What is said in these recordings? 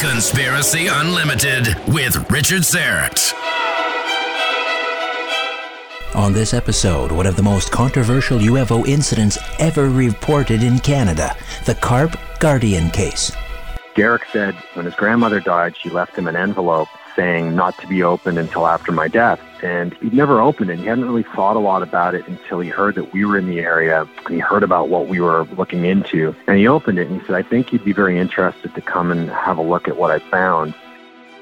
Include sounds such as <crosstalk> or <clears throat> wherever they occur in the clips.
Conspiracy Unlimited with Richard Syrett. On this episode, one of the most controversial UFO incidents ever reported in Canada the Carp Guardian case. Derek said when his grandmother died, she left him an envelope saying not to be opened until after my death. And he'd never opened it. He hadn't really thought a lot about it until he heard that we were in the area and he heard about what we were looking into. And he opened it and he said, I think you'd be very interested to come and have a look at what I found.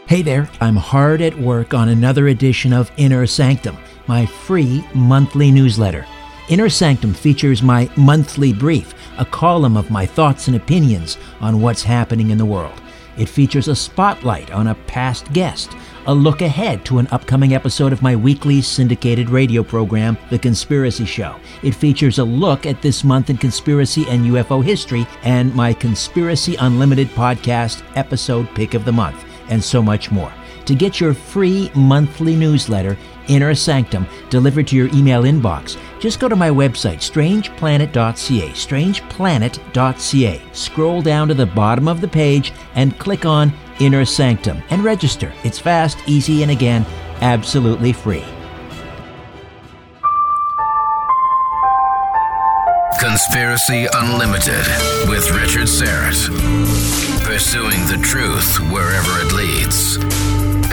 Hey there, I'm hard at work on another edition of Inner Sanctum, my free monthly newsletter. Inner Sanctum features my monthly brief, a column of my thoughts and opinions on what's happening in the world. It features a spotlight on a past guest, a look ahead to an upcoming episode of my weekly syndicated radio program, The Conspiracy Show. It features a look at this month in conspiracy and UFO history, and my Conspiracy Unlimited podcast episode pick of the month, and so much more. To get your free monthly newsletter, Inner Sanctum, delivered to your email inbox, just go to my website, strangeplanet.ca, strangeplanet.ca. Scroll down to the bottom of the page and click on Inner Sanctum and register. It's fast, easy, and again, absolutely free. Conspiracy Unlimited with Richard Syrett. Pursuing the truth wherever it leads.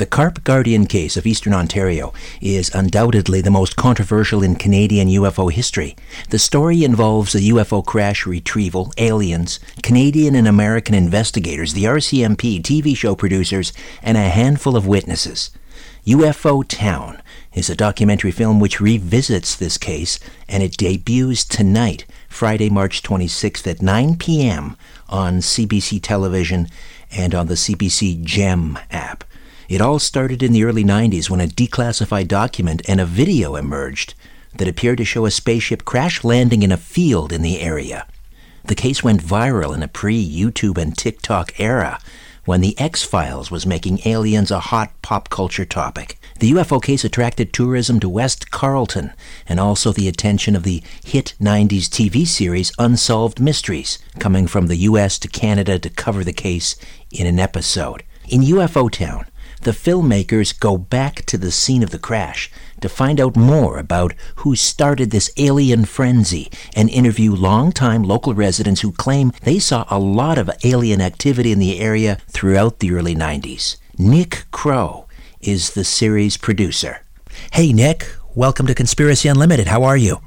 The Carp Guardian case of Eastern Ontario is undoubtedly the most controversial in Canadian UFO history. The story involves a UFO crash retrieval, aliens, Canadian and American investigators, the RCMP, TV show producers, and a handful of witnesses. UFO Town is a documentary film which revisits this case, and it debuts tonight, Friday, March 26th at 9 p.m. on CBC television and on the CBC Gem app. It all started in the early 90s when a declassified document and a video emerged that appeared to show a spaceship crash landing in a field in the area. The case went viral in a pre YouTube and TikTok era when The X Files was making aliens a hot pop culture topic. The UFO case attracted tourism to West Carleton and also the attention of the hit 90s TV series Unsolved Mysteries, coming from the US to Canada to cover the case in an episode. In UFO Town, the filmmakers go back to the scene of the crash to find out more about who started this alien frenzy and interview longtime local residents who claim they saw a lot of alien activity in the area throughout the early 90s. Nick Crowe is the series producer. Hey, Nick, welcome to Conspiracy Unlimited. How are you?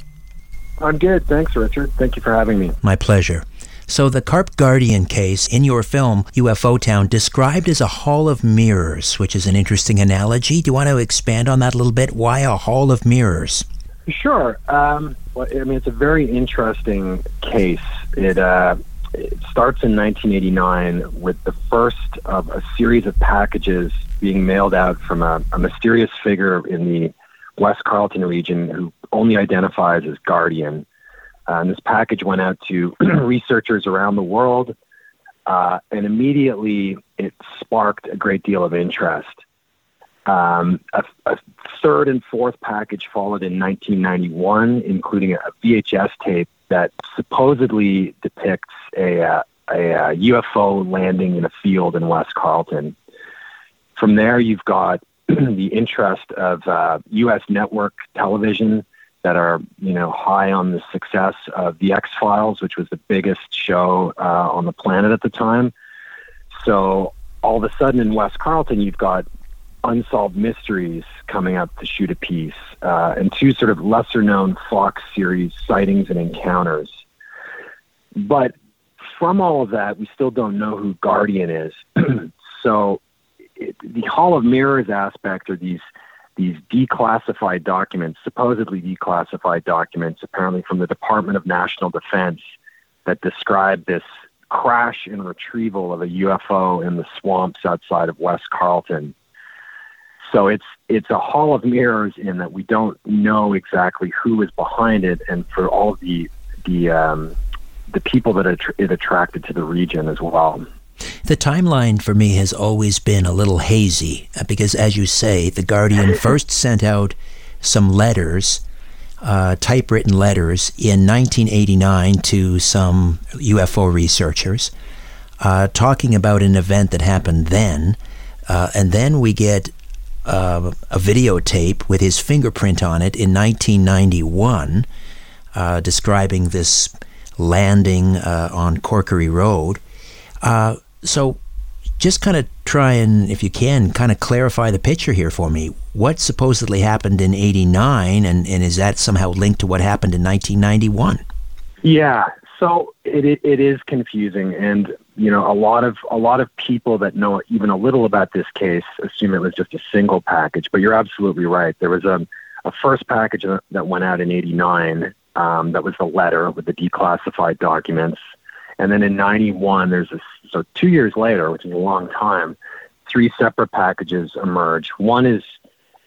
I'm good. Thanks, Richard. Thank you for having me. My pleasure. So, the Carp Guardian case in your film, UFO Town, described as a hall of mirrors, which is an interesting analogy. Do you want to expand on that a little bit? Why a hall of mirrors? Sure. Um, well, I mean, it's a very interesting case. It, uh, it starts in 1989 with the first of a series of packages being mailed out from a, a mysterious figure in the West Carleton region who only identifies as Guardian. Uh, and this package went out to <clears throat> researchers around the world, uh, and immediately it sparked a great deal of interest. Um, a, a, third and fourth package followed in 1991, including a VHS tape that supposedly depicts a, uh, a, a UFO landing in a field in West Carleton. From there, you've got <clears throat> the interest of uh, U.S. network television that are you know high on the success of the X Files, which was the biggest show uh, on the planet at the time. So all of a sudden in West Carleton, you've got unsolved mysteries coming up to shoot a piece, uh, and two sort of lesser known Fox series sightings and encounters. But from all of that, we still don't know who Guardian is. <clears throat> so it, the Hall of Mirrors aspect are these these declassified documents, supposedly declassified documents, apparently from the Department of National Defense, that describe this crash and retrieval of a UFO in the swamps outside of West Carleton. So it's it's a hall of mirrors in that we don't know exactly who is behind it, and for all the the um, the people that it attracted to the region as well. The timeline for me has always been a little hazy uh, because, as you say, The Guardian <laughs> first sent out some letters, uh, typewritten letters, in 1989 to some UFO researchers uh, talking about an event that happened then. Uh, and then we get uh, a videotape with his fingerprint on it in 1991 uh, describing this landing on Corkery Road. Uh, so just kind of try and, if you can, kind of clarify the picture here for me. What supposedly happened in 89, and, and is that somehow linked to what happened in 1991? Yeah, so it, it, is confusing, and you know a lot of a lot of people that know even a little about this case assume it was just a single package. But you're absolutely right. There was a a first package that went out in '89 um, that was the letter with the declassified documents and then in 91, there's a, so two years later, which is a long time, three separate packages emerge. One is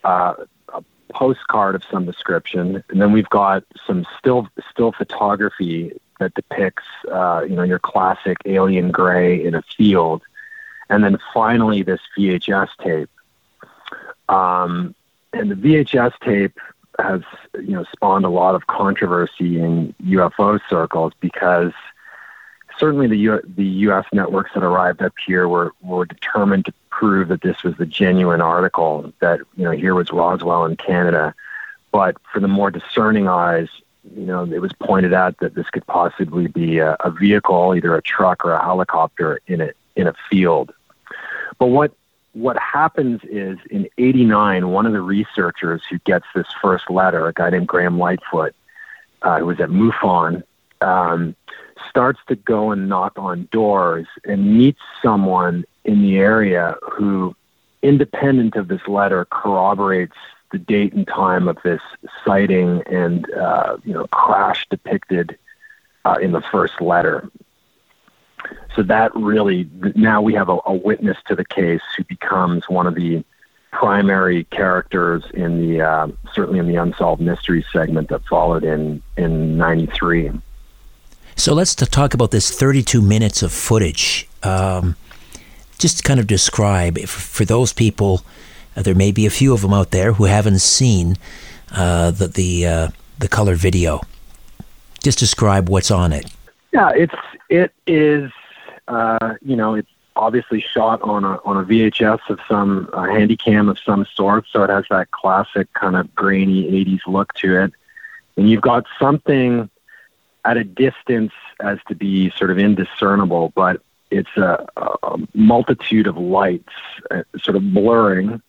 uh, a postcard of some description, and then we've got some still still photography that depicts, uh, you know, your classic alien gray in a field, and then finally this VHS tape. Um, and the VHS tape has, you know, spawned a lot of controversy in UFO circles because certainly the U- the U.S. networks that arrived up here were were determined to prove that this was the genuine article that you know here was Roswell in Canada, but for the more discerning eyes, you know it was pointed out that this could possibly be a, a vehicle, either a truck or a helicopter in a in a field. But what what happens is in '89, one of the researchers who gets this first letter, a guy named Graham Lightfoot, uh, who was at MUFON. Um, starts to go and knock on doors and meets someone in the area who, independent of this letter, corroborates the date and time of this sighting and uh, you know crash depicted uh, in the first letter. So that really now we have a, a, witness to the case who becomes one of the primary characters in the uh, certainly in the unsolved mysteries segment that followed in in '93. So let's talk about this 32 minutes of footage. Um, just kind of describe for those people. Uh, there may be a few of them out there who haven't seen uh, the the uh, the color video. Just describe what's on it. Yeah, it's it is uh, you know it's obviously shot on a on a VHS of some uh, Handycam of some sort, so it has that classic kind of grainy '80s look to it. And you've got something at a distance as to be sort of indiscernible, but it's a, a multitude of lights uh, sort of blurring,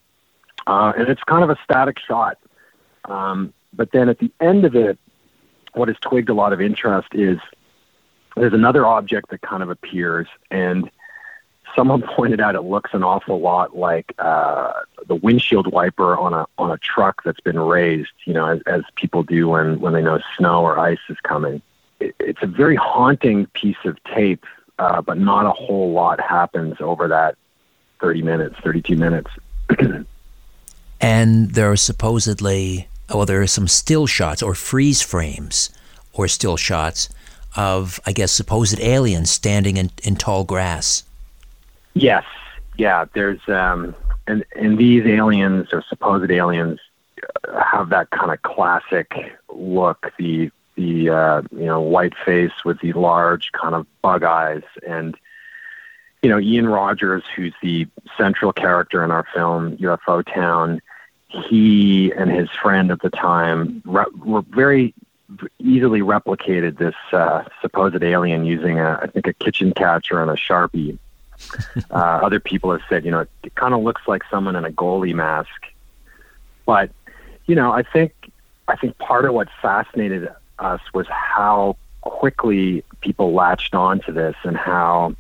uh, and it's kind of a static shot. Um, but then at the end of it, what has twigged a lot of interest is there's another object that kind of appears, and someone <laughs> pointed out it looks an awful lot like uh, the windshield wiper on a on a truck that's been raised. You know, as, as people do when when they know snow or ice is coming. It, it's a very haunting piece of tape, uh, but not a whole lot happens over that 30 minutes, 32 minutes. <clears throat> and there are supposedly, well, there are some still shots or freeze frames or still shots of, I guess, supposed aliens standing in, in tall grass. Yes, yeah. There's um, and and these aliens or supposed aliens uh, have that kind of classic look. The the uh, you know white face with the large kind of bug eyes and you know Ian Rogers, who's the central character in our film UFO Town. He and his friend at the time re- were very easily replicated this uh, supposed alien using a, I think a kitchen catcher and a sharpie. <laughs> uh, other people have said, you know, it, it kind of looks like someone in a goalie mask. But, you know, I think I think part of what fascinated us was how quickly people latched onto this and how,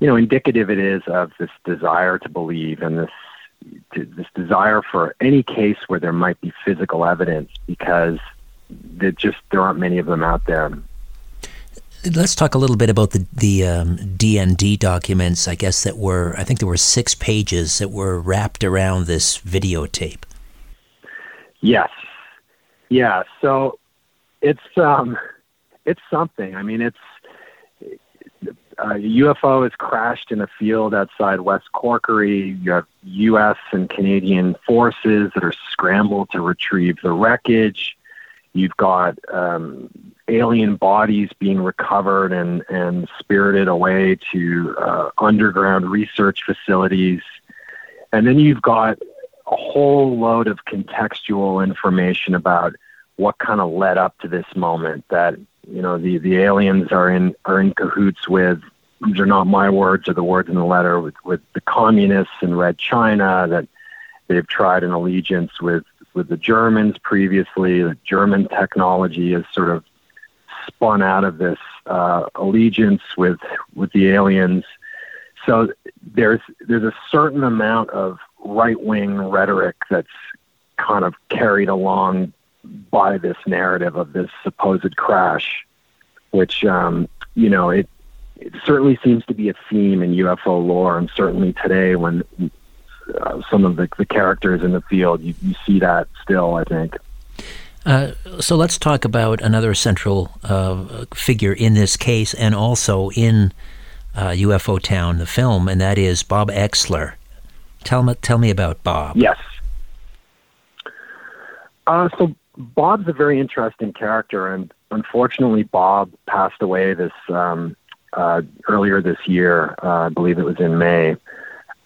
you know, indicative it is of this desire to believe and this this desire for any case where there might be physical evidence because there just there aren't many of them out there. Let's talk a little bit about the the um, DND documents. I guess that were I think there were six pages that were wrapped around this videotape. Yes, yeah. So it's um, it's something. I mean, it's uh, a UFO has crashed in a field outside West Corkery. You have U.S. and Canadian forces that are scrambled to retrieve the wreckage. You've got um, alien bodies being recovered and, and spirited away to uh, underground research facilities. And then you've got a whole load of contextual information about what kind of led up to this moment that you know the the aliens are in are in cahoots with these are not my words or the words in the letter with with the communists in red china that they've tried an allegiance with with the Germans previously. The German technology has sort of spun out of this uh, allegiance with with the aliens. So there's there's a certain amount of right wing rhetoric that's kind of carried along by this narrative of this supposed crash, which um, you know it it certainly seems to be a theme in UFO lore, and certainly today when uh, some of the, the characters in the field. You, you see that still, I think. Uh, so let's talk about another central uh, figure in this case and also in UFO uh, Town, the film, and that is Bob Oechsler. Tell me, tell me about Bob. Yes. Uh, so Bob's a very interesting character, and unfortunately, Bob passed away this um, uh, earlier this year. I believe it was in May.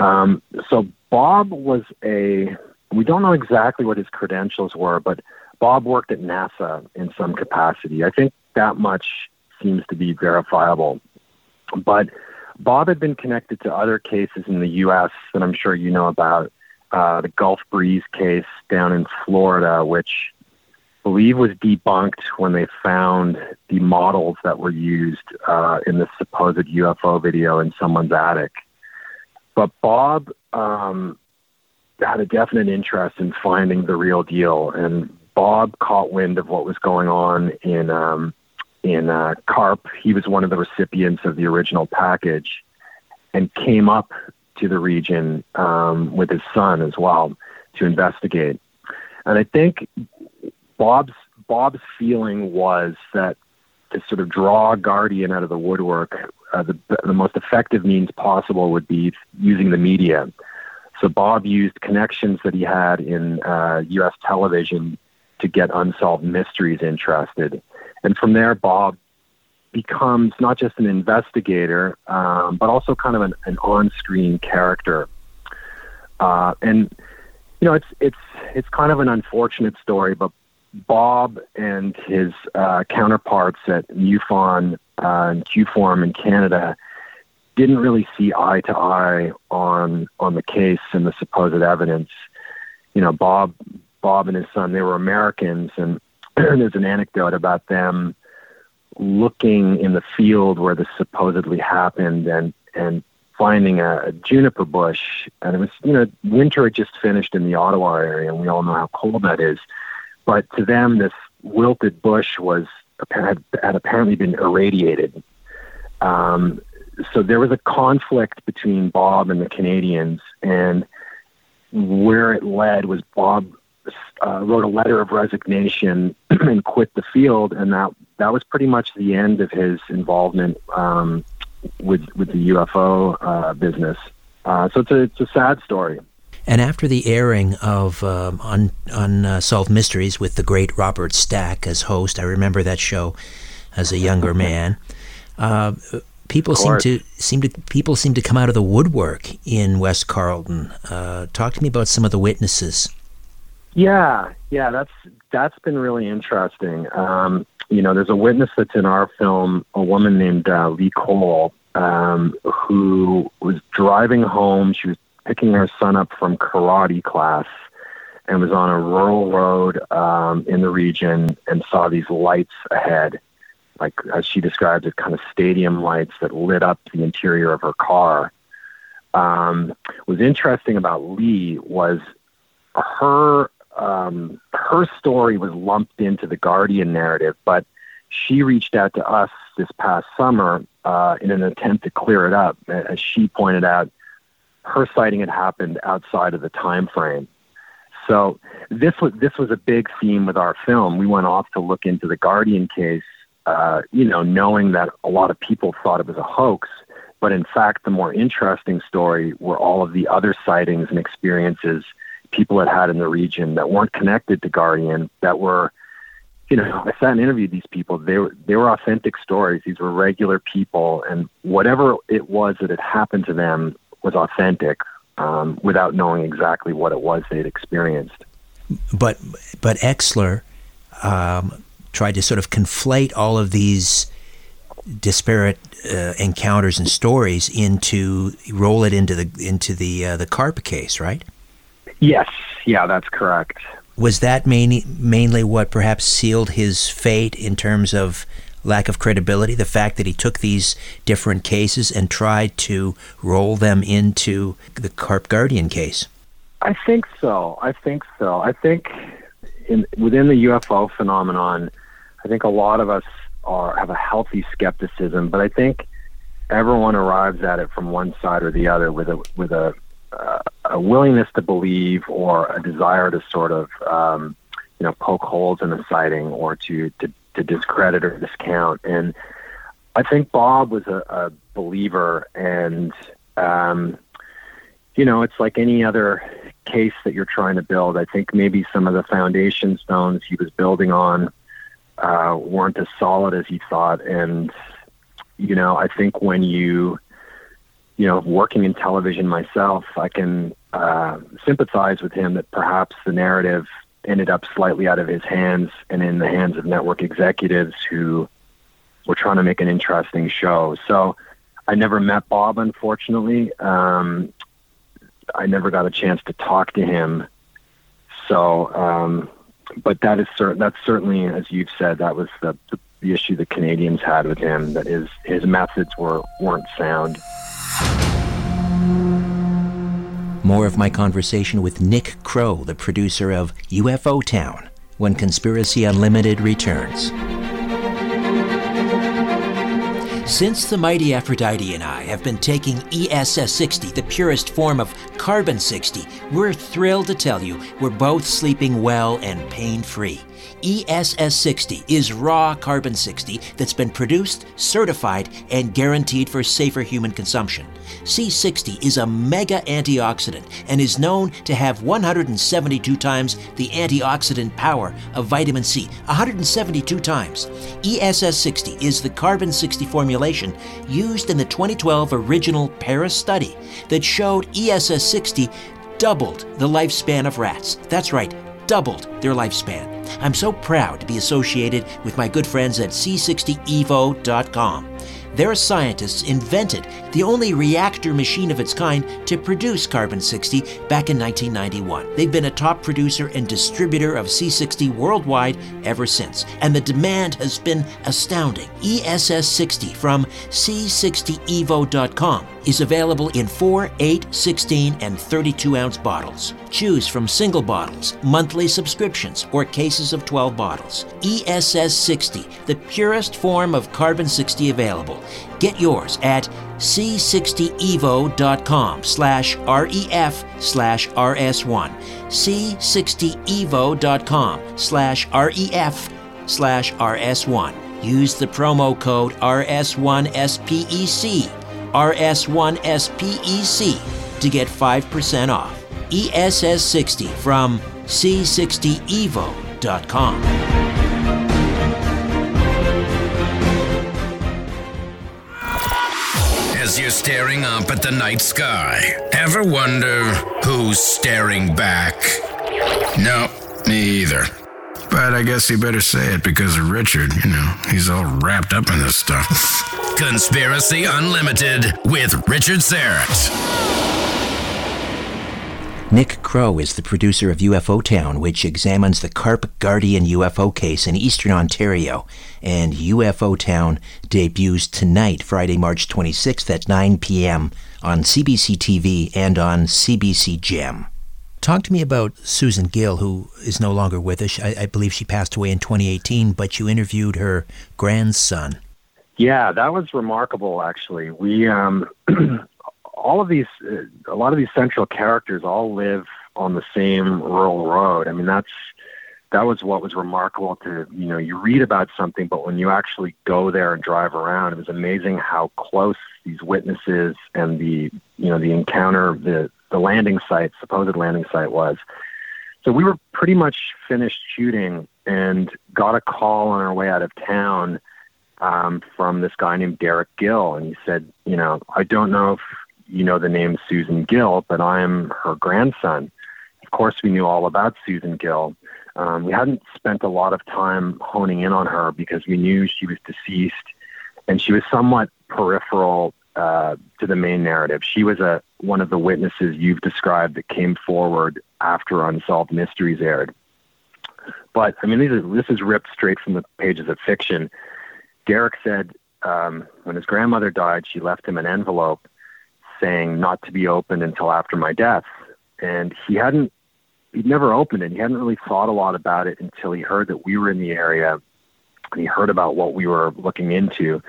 Um, so Bob was a, we don't know exactly what his credentials were, but Bob worked at NASA in some capacity. I think that much seems to be verifiable. But Bob had been connected to other cases in the U.S. that I'm sure you know about. Uh, the Gulf Breeze case down in Florida, which believe was debunked when they found the models that were used uh, in the supposed UFO video in someone's attic. But Bob um, had a definite interest in finding the real deal, and Bob caught wind of what was going on in um, in uh, CARP. He was one of the recipients of the original package, and came up to the region um, with his son as well to investigate. And I think Bob's Bob's feeling was that to sort of draw Guardian out of the woodwork, uh, the the most effective means possible would be using the media. So Bob used connections that he had in uh, U.S. television to get unsolved mysteries interested, and from there, Bob becomes not just an investigator, um, but also kind of an, an on-screen character. Uh, and you know, it's it's it's kind of an unfortunate story, but Bob and his uh, counterparts at MUFON uh, and QFORM in Canada didn't really see eye to eye on on the case and the supposed evidence. You know, Bob Bob and his son they were Americans, and <clears throat> there's an anecdote about them looking in the field where this supposedly happened and and finding a, a juniper bush and it was you know winter had just finished in the Ottawa area and we all know how cold that is but to them this wilted bush was had, had apparently been irradiated um, so there was a conflict between Bob and the Canadians and where it led was Bob uh, wrote a letter of resignation <clears throat> and quit the field, and that that was pretty much the end of his involvement um, with with the UFO uh, business. Uh, so it's a it's a sad story. And after the airing of um, Un- Unsolved Mysteries with the great Robert Stack as host, I remember that show as a younger <laughs> man. Uh, people seem to seem to people seem to come out of the woodwork in West Carleton. Uh, talk to me about some of the witnesses. Yeah, yeah, that's that's been really interesting. Um, you know, there's a witness that's in our film, a woman named uh, Lee Cole, um, who was driving home. She was picking her son up from karate class and was on a rural road um, in the region and saw these lights ahead, like as she describes it, kind of stadium lights that lit up the interior of her car. Um, was interesting about Lee was her um, her story was lumped into the Guardian narrative, but she reached out to us this past summer uh, in an attempt to clear it up. As she pointed out, her sighting had happened outside of the time frame. So this was this was a big theme with our film. We went off to look into the Guardian case, uh, you know, knowing that a lot of people thought it was a hoax, but in fact, the more interesting story were all of the other sightings and experiences people had had in the region that weren't connected to Guardian that were you know, I sat and interviewed these people. They were they were authentic stories. These were regular people, and whatever it was that had happened to them was authentic, um, without knowing exactly what it was they'd experienced. But but Oechsler um, tried to sort of conflate all of these disparate uh, encounters and stories into roll it into the into the uh, the CARP case, right? Yes, yeah, that's correct. Was that mainly mainly what perhaps sealed his fate in terms of lack of credibility? The fact that he took these different cases and tried to roll them into the Carp Guardian case. I think so. I think so. I think in, within the UFO phenomenon, I think a lot of us are have a healthy skepticism, but I think everyone arrives at it from one side or the other with a with a uh, a willingness to believe or a desire to sort of um, you know poke holes in the sighting or to, to to discredit or discount. And I think Bob was a, a believer, and um, you know it's like any other case that you're trying to build. I think maybe some of the foundation stones he was building on uh, weren't as solid as he thought, and you know I think when you you know, working in television myself, I can uh, sympathize with him that perhaps the narrative ended up slightly out of his hands and in the hands of network executives who were trying to make an interesting show. So I never met Bob, unfortunately. Um, I never got a chance to talk to him. So, um, but that is cer- that's certainly, as you've said, that was the, the, the issue the Canadians had with him. That his his methods were weren't sound. More of my conversation with Nick Crowe, the producer of UFO Town, when Conspiracy Unlimited returns. Since the mighty Aphrodite and I have been taking ESS 60, the purest form of carbon 60, we're thrilled to tell you we're both sleeping well and pain free. ESS 60 is raw carbon 60 that's been produced, certified, and guaranteed for safer human consumption. C60 is a mega antioxidant and is known to have 172 times the antioxidant power of vitamin C. 172 times. ESS 60 is the carbon 60 formulation used in the 2012 original Paris study that showed ESS 60 doubled the lifespan of rats. That's right, doubled their lifespan. I'm so proud to be associated with my good friends at C60evo.com. Their scientists invented the only reactor machine of its kind to produce carbon 60 back in 1991. They've been a top producer and distributor of C60 worldwide ever since, and the demand has been astounding. ESS 60 from C60evo.com is available in 4, 8, 16, and 32 ounce bottles. Choose from single bottles, monthly subscriptions, or cases of 12 bottles. ESS 60, the purest form of carbon 60 available. Get yours at c60evo.com slash ref slash rs1 c60evo.com slash ref slash rs1 use the promo code rs1spec rs1spec to get 5% off. Ess 60 from c60evo.com You're staring up at the night sky, ever wonder who's staring back? No, me either. But I guess you better say it because of Richard, you know, he's all wrapped up in this stuff. <laughs> Conspiracy Unlimited with Richard Syrett. Nick Crowe is the producer of UFO Town, which examines the Carp Guardian UFO case in eastern Ontario. And UFO Town debuts tonight, Friday, March 26th at 9 p.m. on CBC TV and on CBC Gem. Talk to me about Susan Gill, who is no longer with us. I, I believe she passed away in 2018, but you interviewed her grandson. Yeah, that was remarkable, actually. We um, <clears throat> all of these, uh, a lot of these central characters all live on the same rural road. I mean, that's that was what was remarkable to you know you read about something, but when you actually go there and drive around, it was amazing how close these witnesses and the you know the encounter, the the landing site, supposed landing site was. So we were pretty much finished shooting and got a call on our way out of town um, from this guy named Derek Gill, and he said, you know, I don't know if you know the name Susan Gill, but I'm her grandson. Of course, we knew all about Susan Gill. Um, we hadn't spent a lot of time honing in on her because we knew she was deceased and she was somewhat peripheral uh, to the main narrative. She was a one of the witnesses you've described that came forward after Unsolved Mysteries aired. But I mean, this is, this is ripped straight from the pages of fiction. Derek said um, when his grandmother died, she left him an envelope saying not to be opened until after my death. And he hadn't, he'd never opened it. He hadn't really thought a lot about it until he heard that we were in the area and he heard about what we were looking into.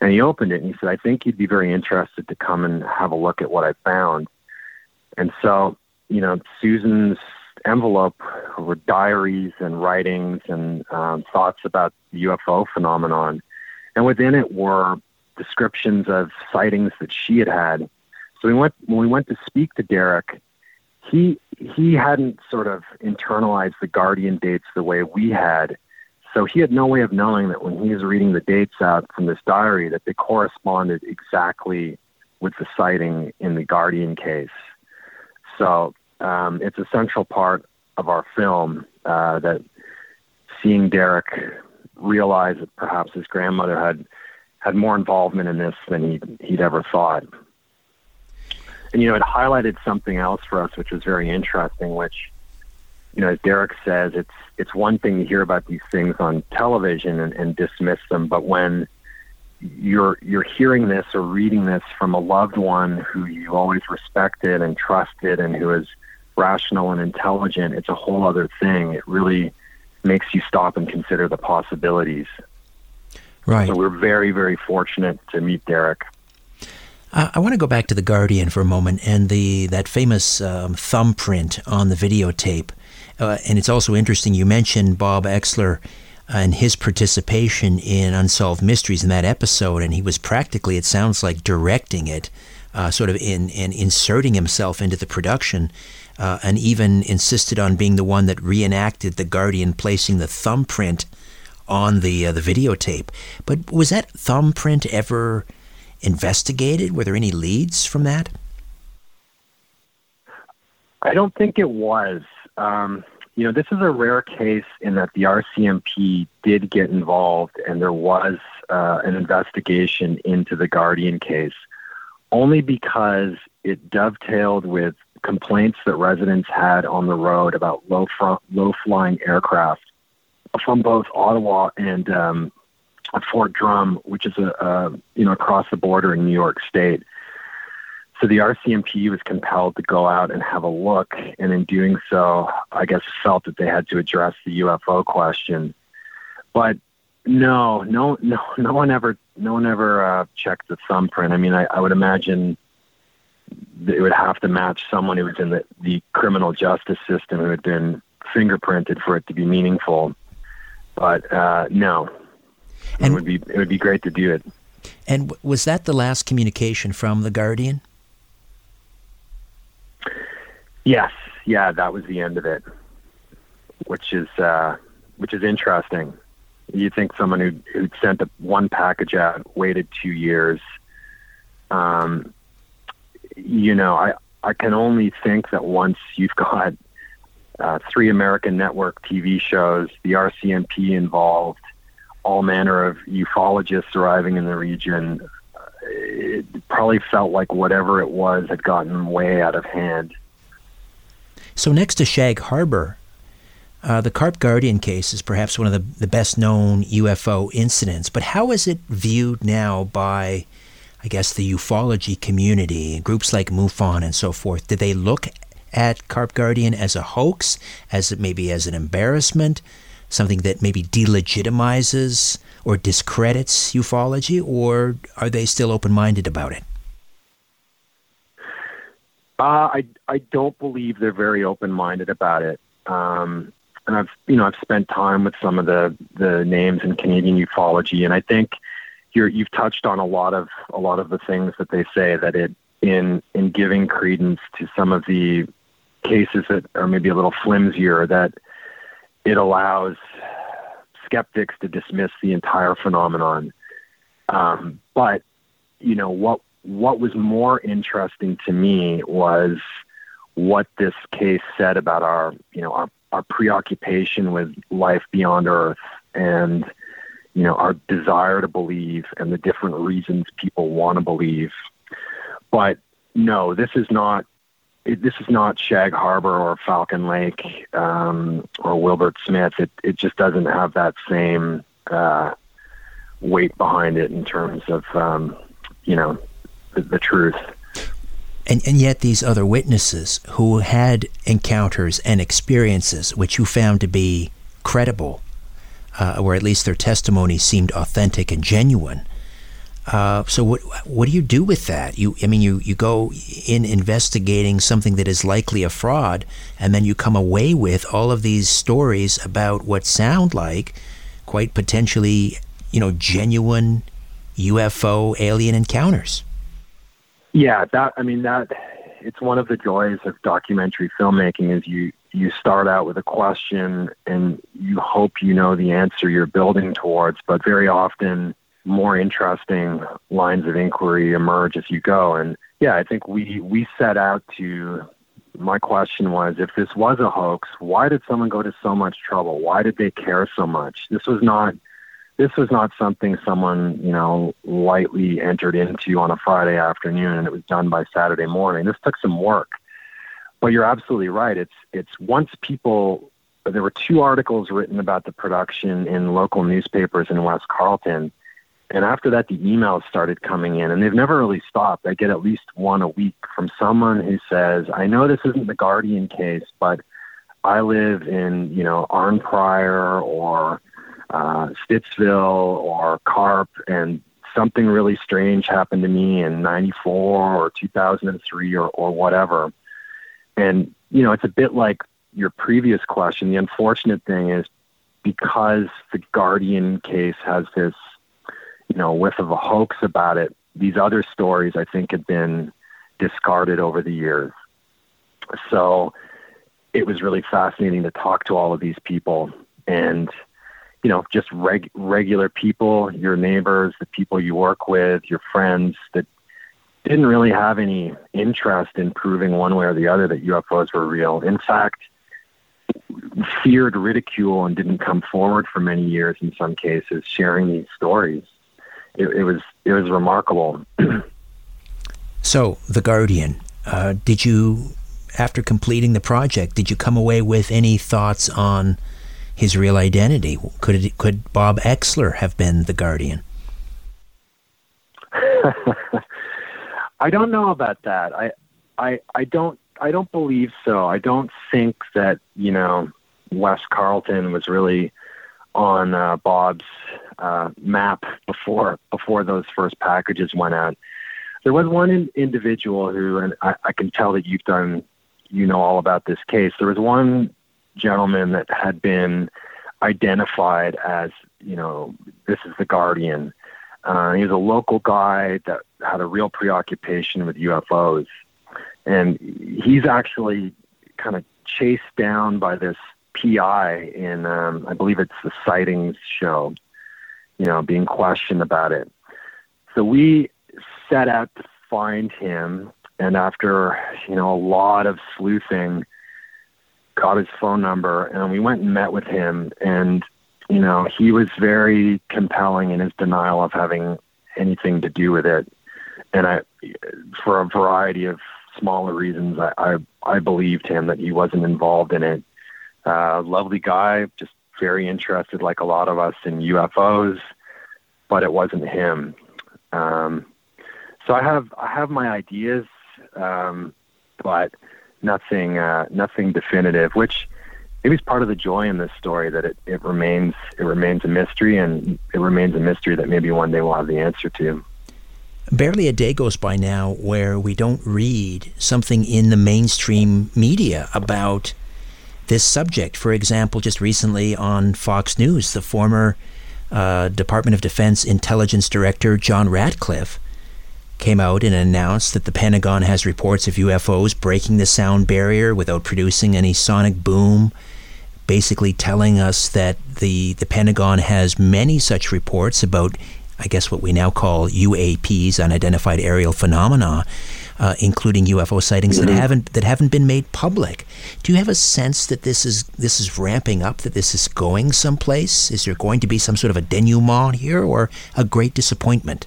And he opened it and he said, I think you'd be very interested to come and have a look at what I found. And so, you know, Susan's envelope were diaries and writings and um, thoughts about the UFO phenomenon. And within it were descriptions of sightings that she had had so we went when we went to speak to Derek. He he hadn't sort of internalized the guardian dates the way we had. So he had no way of knowing that when he was reading the dates out from this diary that they corresponded exactly with the sighting in the Guardian case. So um, it's a central part of our film uh, that seeing Derek realize that perhaps his grandmother had had more involvement in this than he he'd ever thought and you know, it highlighted something else for us, which was very interesting. Which, you know, as Derek says, it's it's one thing to hear about these things on television and, and dismiss them, but when you're you're hearing this or reading this from a loved one who you always respected and trusted and who is rational and intelligent, it's a whole other thing. It really makes you stop and consider the possibilities. Right. So we're very, very fortunate to meet Derek. Uh, I want to go back to the Guardian for a moment and the that famous um, thumbprint on the videotape. Uh, and it's also interesting. You mentioned Bob Oechsler and his participation in Unsolved Mysteries in that episode, and he was practically, it sounds like, directing it, uh, sort of in, in inserting himself into the production, uh, and even insisted on being the one that reenacted the Guardian placing the thumbprint on the uh, the videotape. But was that thumbprint ever investigated? Were there any leads from that? I don't think it was. Um, you know, this is a rare case in that the RCMP did get involved and there was uh, an investigation into the Guardian case, only because it dovetailed with complaints that residents had on the road about low low flying aircraft from both Ottawa and um, Fort Drum, which is a, a you know across the border in New York State. So the RCMP was compelled to go out and have a look, and in doing so, I guess felt that they had to address the UFO question. But no, no, no, <laughs> no one ever, no one ever uh, checked the thumbprint. I mean, I, I would imagine it would have to match someone who was in the, the criminal justice system who had been fingerprinted for it to be meaningful. But uh, no, and it would be it would be great to do it. And was that the last communication from the Guardian? Yes, yeah, that was the end of it, which is uh, which is interesting. You think someone who who sent a, one package out waited two years. Um, you know, I I can only think that once you've got uh, three American network TV shows, the RCMP involved, all manner of ufologists arriving in the region, it probably felt like whatever it was had gotten way out of hand. So, next to Shag Harbor, uh, the Carp Guardian case is perhaps one of the, the best known UFO incidents, but how is it viewed now by, I guess, the ufology community, groups like MUFON and so forth? Do they look at Carp Guardian as a hoax, as maybe as an embarrassment, something that maybe delegitimizes or discredits ufology, or are they still open minded about it? Uh, I I don't believe they're very open minded about it. Um, and I've you know I've spent time with some of the the names in Canadian ufology, and I think you're you've touched on a lot of a lot of the things that they say that it in in giving credence to some of the cases that are maybe a little flimsier that it allows skeptics to dismiss the entire phenomenon. Um, but you know what what was more interesting to me was what this case said about our, you know, our, our preoccupation with life beyond Earth and, you know, our desire to believe and the different reasons people want to believe. But no, this is not. This is not Shag Harbor or Falcon Lake um, or Wilbert Smith. It it just doesn't have that same uh, weight behind it in terms of um, you know the, the truth. And, and yet, these other witnesses who had encounters and experiences which you found to be credible, uh, or at least their testimony seemed authentic and genuine. Uh, so what what do you do with that? You I mean you, you go in investigating something that is likely a fraud, and then you come away with all of these stories about what sound like quite potentially you know genuine UFO alien encounters. Yeah, that I mean that it's one of the joys of documentary filmmaking is you you start out with a question and you hope you know the answer you're building towards, but very often more interesting lines of inquiry emerge as you go. And yeah, I think we we set out to my question was if this was a hoax, why did someone go to so much trouble? Why did they care so much? This was not this was not something someone you know lightly entered into on a Friday afternoon and it was done by Saturday morning. This took some work, but you're absolutely right. It's it's once people there were two articles written about the production in local newspapers in West Carleton, And after that, the emails started coming in, and they've never really stopped. I get at least one a week from someone who says, "I know this isn't the Guardian case, but I live in, you know, Arnprior or uh, Stittsville or Carp, and something really strange happened to me in 94 or 2003 or, or whatever. And, you know, it's a bit like your previous question. The unfortunate thing is because the Guardian case has this, you know, whiff of a hoax about it, these other stories I think have been discarded over the years. So it was really fascinating to talk to all of these people and you know just reg- regular people your neighbors the people you work with your friends that didn't really have any interest in proving one way or the other that UFOs were real in fact feared ridicule and didn't come forward for many years in some cases sharing these stories it, it was it was remarkable so the guardian uh, did you after completing the project, did you come away with any thoughts on his real identity? Could it, could Bob Oechsler have been the guardian? <laughs> I don't know about that. I, I, I don't, I don't believe so. I don't think that you know West Carleton was really on uh, Bob's uh, map before before those first packages went out. There was one in, individual who, and I, I can tell that you've done you know all about this case. There was one gentleman that had been identified as, you know, this is the Guardian. Uh, he was a local guy that had a real preoccupation with UFOs. And he's actually kind of chased down by this PI in, um, I believe it's the Sightings show, you know, being questioned about it. So we set out to find him and after you know a lot of sleuthing got his phone number and we went and met with him and you know he was very compelling in his denial of having anything to do with it and i for a variety of smaller reasons i i, I believed him that he wasn't involved in it uh lovely guy just very interested like a lot of us in ufos but it wasn't him um so i have i have my ideas um, but nothing uh, nothing definitive. Which maybe is part of the joy in this story that it, it remains it remains a mystery, and it remains a mystery that maybe one day we'll have the answer to. Barely a day goes by now where we don't read something in the mainstream media about this subject. For example, just recently on Fox News, the former uh, Department of Defense Intelligence Director John Ratcliffe came out and announced that the Pentagon has reports of UFOs breaking the sound barrier without producing any sonic boom, basically telling us that the, the Pentagon has many such reports about, I guess, what we now call UAPs, unidentified aerial phenomena. Uh, including UFO sightings mm-hmm. that haven't that haven't been made public. Do you have a sense that this is this is ramping up? That this is going someplace? Is there going to be some sort of a denouement here, or a great disappointment?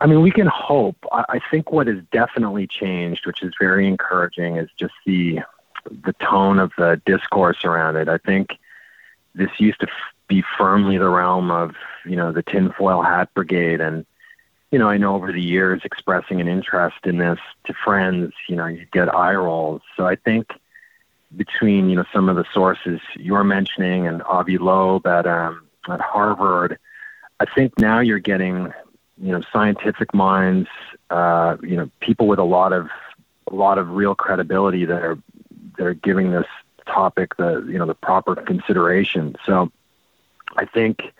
I mean, we can hope. I think what has definitely changed, which is very encouraging, is just the the tone of the discourse around it. I think this used to f- be firmly the realm of you know the tinfoil hat brigade, and you know I know over the years expressing an interest in this to friends, you know you get eye rolls. So I think between you know some of the sources you're mentioning and Avi Loeb at um, at Harvard, I think now you're getting you know scientific minds, uh, you know people with a lot of a lot of real credibility that are that are giving this topic the you know the proper consideration. So I think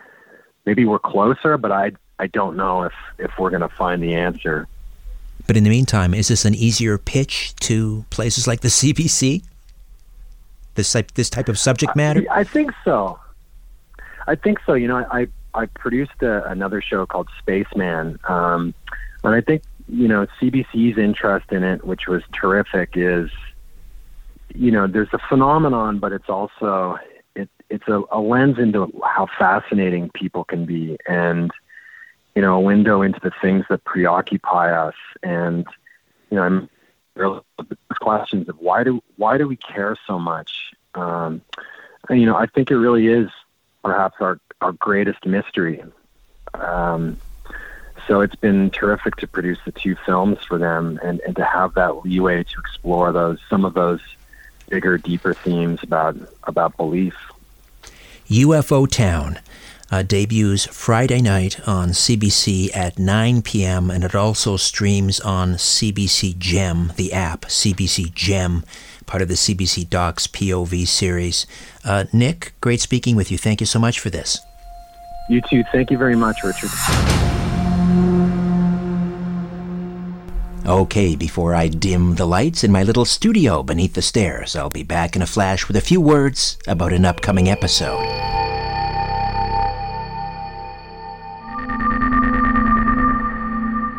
maybe we're closer, but I I don't know if if we're going to find the answer. But in the meantime, is this an easier pitch to places like the CBC? This type this type of subject matter? I, I think so. I think so. You know, I I produced a, another show called Spaceman, um, and I think you know CBC's interest in it, which was terrific, is you know there's a phenomenon, but it's also it, it's a, a lens into how fascinating people can be, and you know a window into the things that preoccupy us, and you know I'm questions of why do why do we care so much? Um, and, you know I think it really is perhaps our our greatest mystery. Um, so it's been terrific to produce the two films for them and, and to have that leeway to explore those some of those bigger, deeper themes about about belief. UFO Town uh, debuts Friday night on CBC at 9 p.m. and it also streams on CBC Gem, the app CBC Gem, part of the CBC Docs POV series. Uh, Nick, great speaking with you. Thank you so much for this. You too. Thank you very much, Richard. Okay, before I dim the lights in my little studio beneath the stairs, I'll be back in a flash with a few words about an upcoming episode.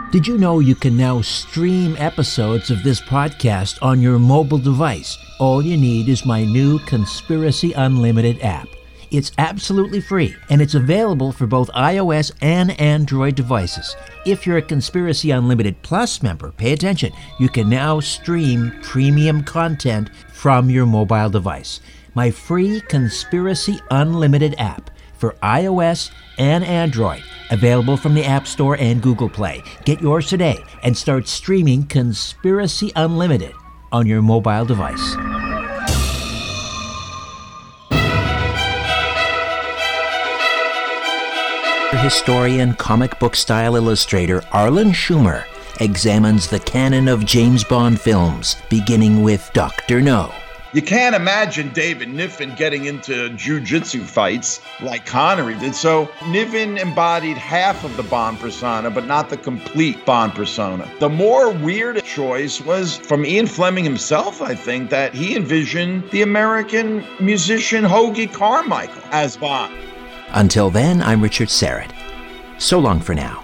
Did you know you can now stream episodes of this podcast on your mobile device? All you need is my new Conspiracy Unlimited app. It's absolutely free, and it's available for both iOS and Android devices. If you're a Conspiracy Unlimited Plus member, pay attention. You can now stream premium content from your mobile device. My free Conspiracy Unlimited app for iOS and Android, available from the App Store and Google Play. Get yours today and start streaming Conspiracy Unlimited on your mobile device. historian, comic book style illustrator Arlen Schumer examines the canon of James Bond films, beginning with Dr. No. You can't imagine David Niven getting into jujitsu fights like Connery did. So Niven embodied half of the Bond persona, but not the complete Bond persona. The more weird choice was from Ian Fleming himself, I think, that he envisioned the American musician Hoagy Carmichael as Bond. Until then, I'm Richard Syrett. So long for now.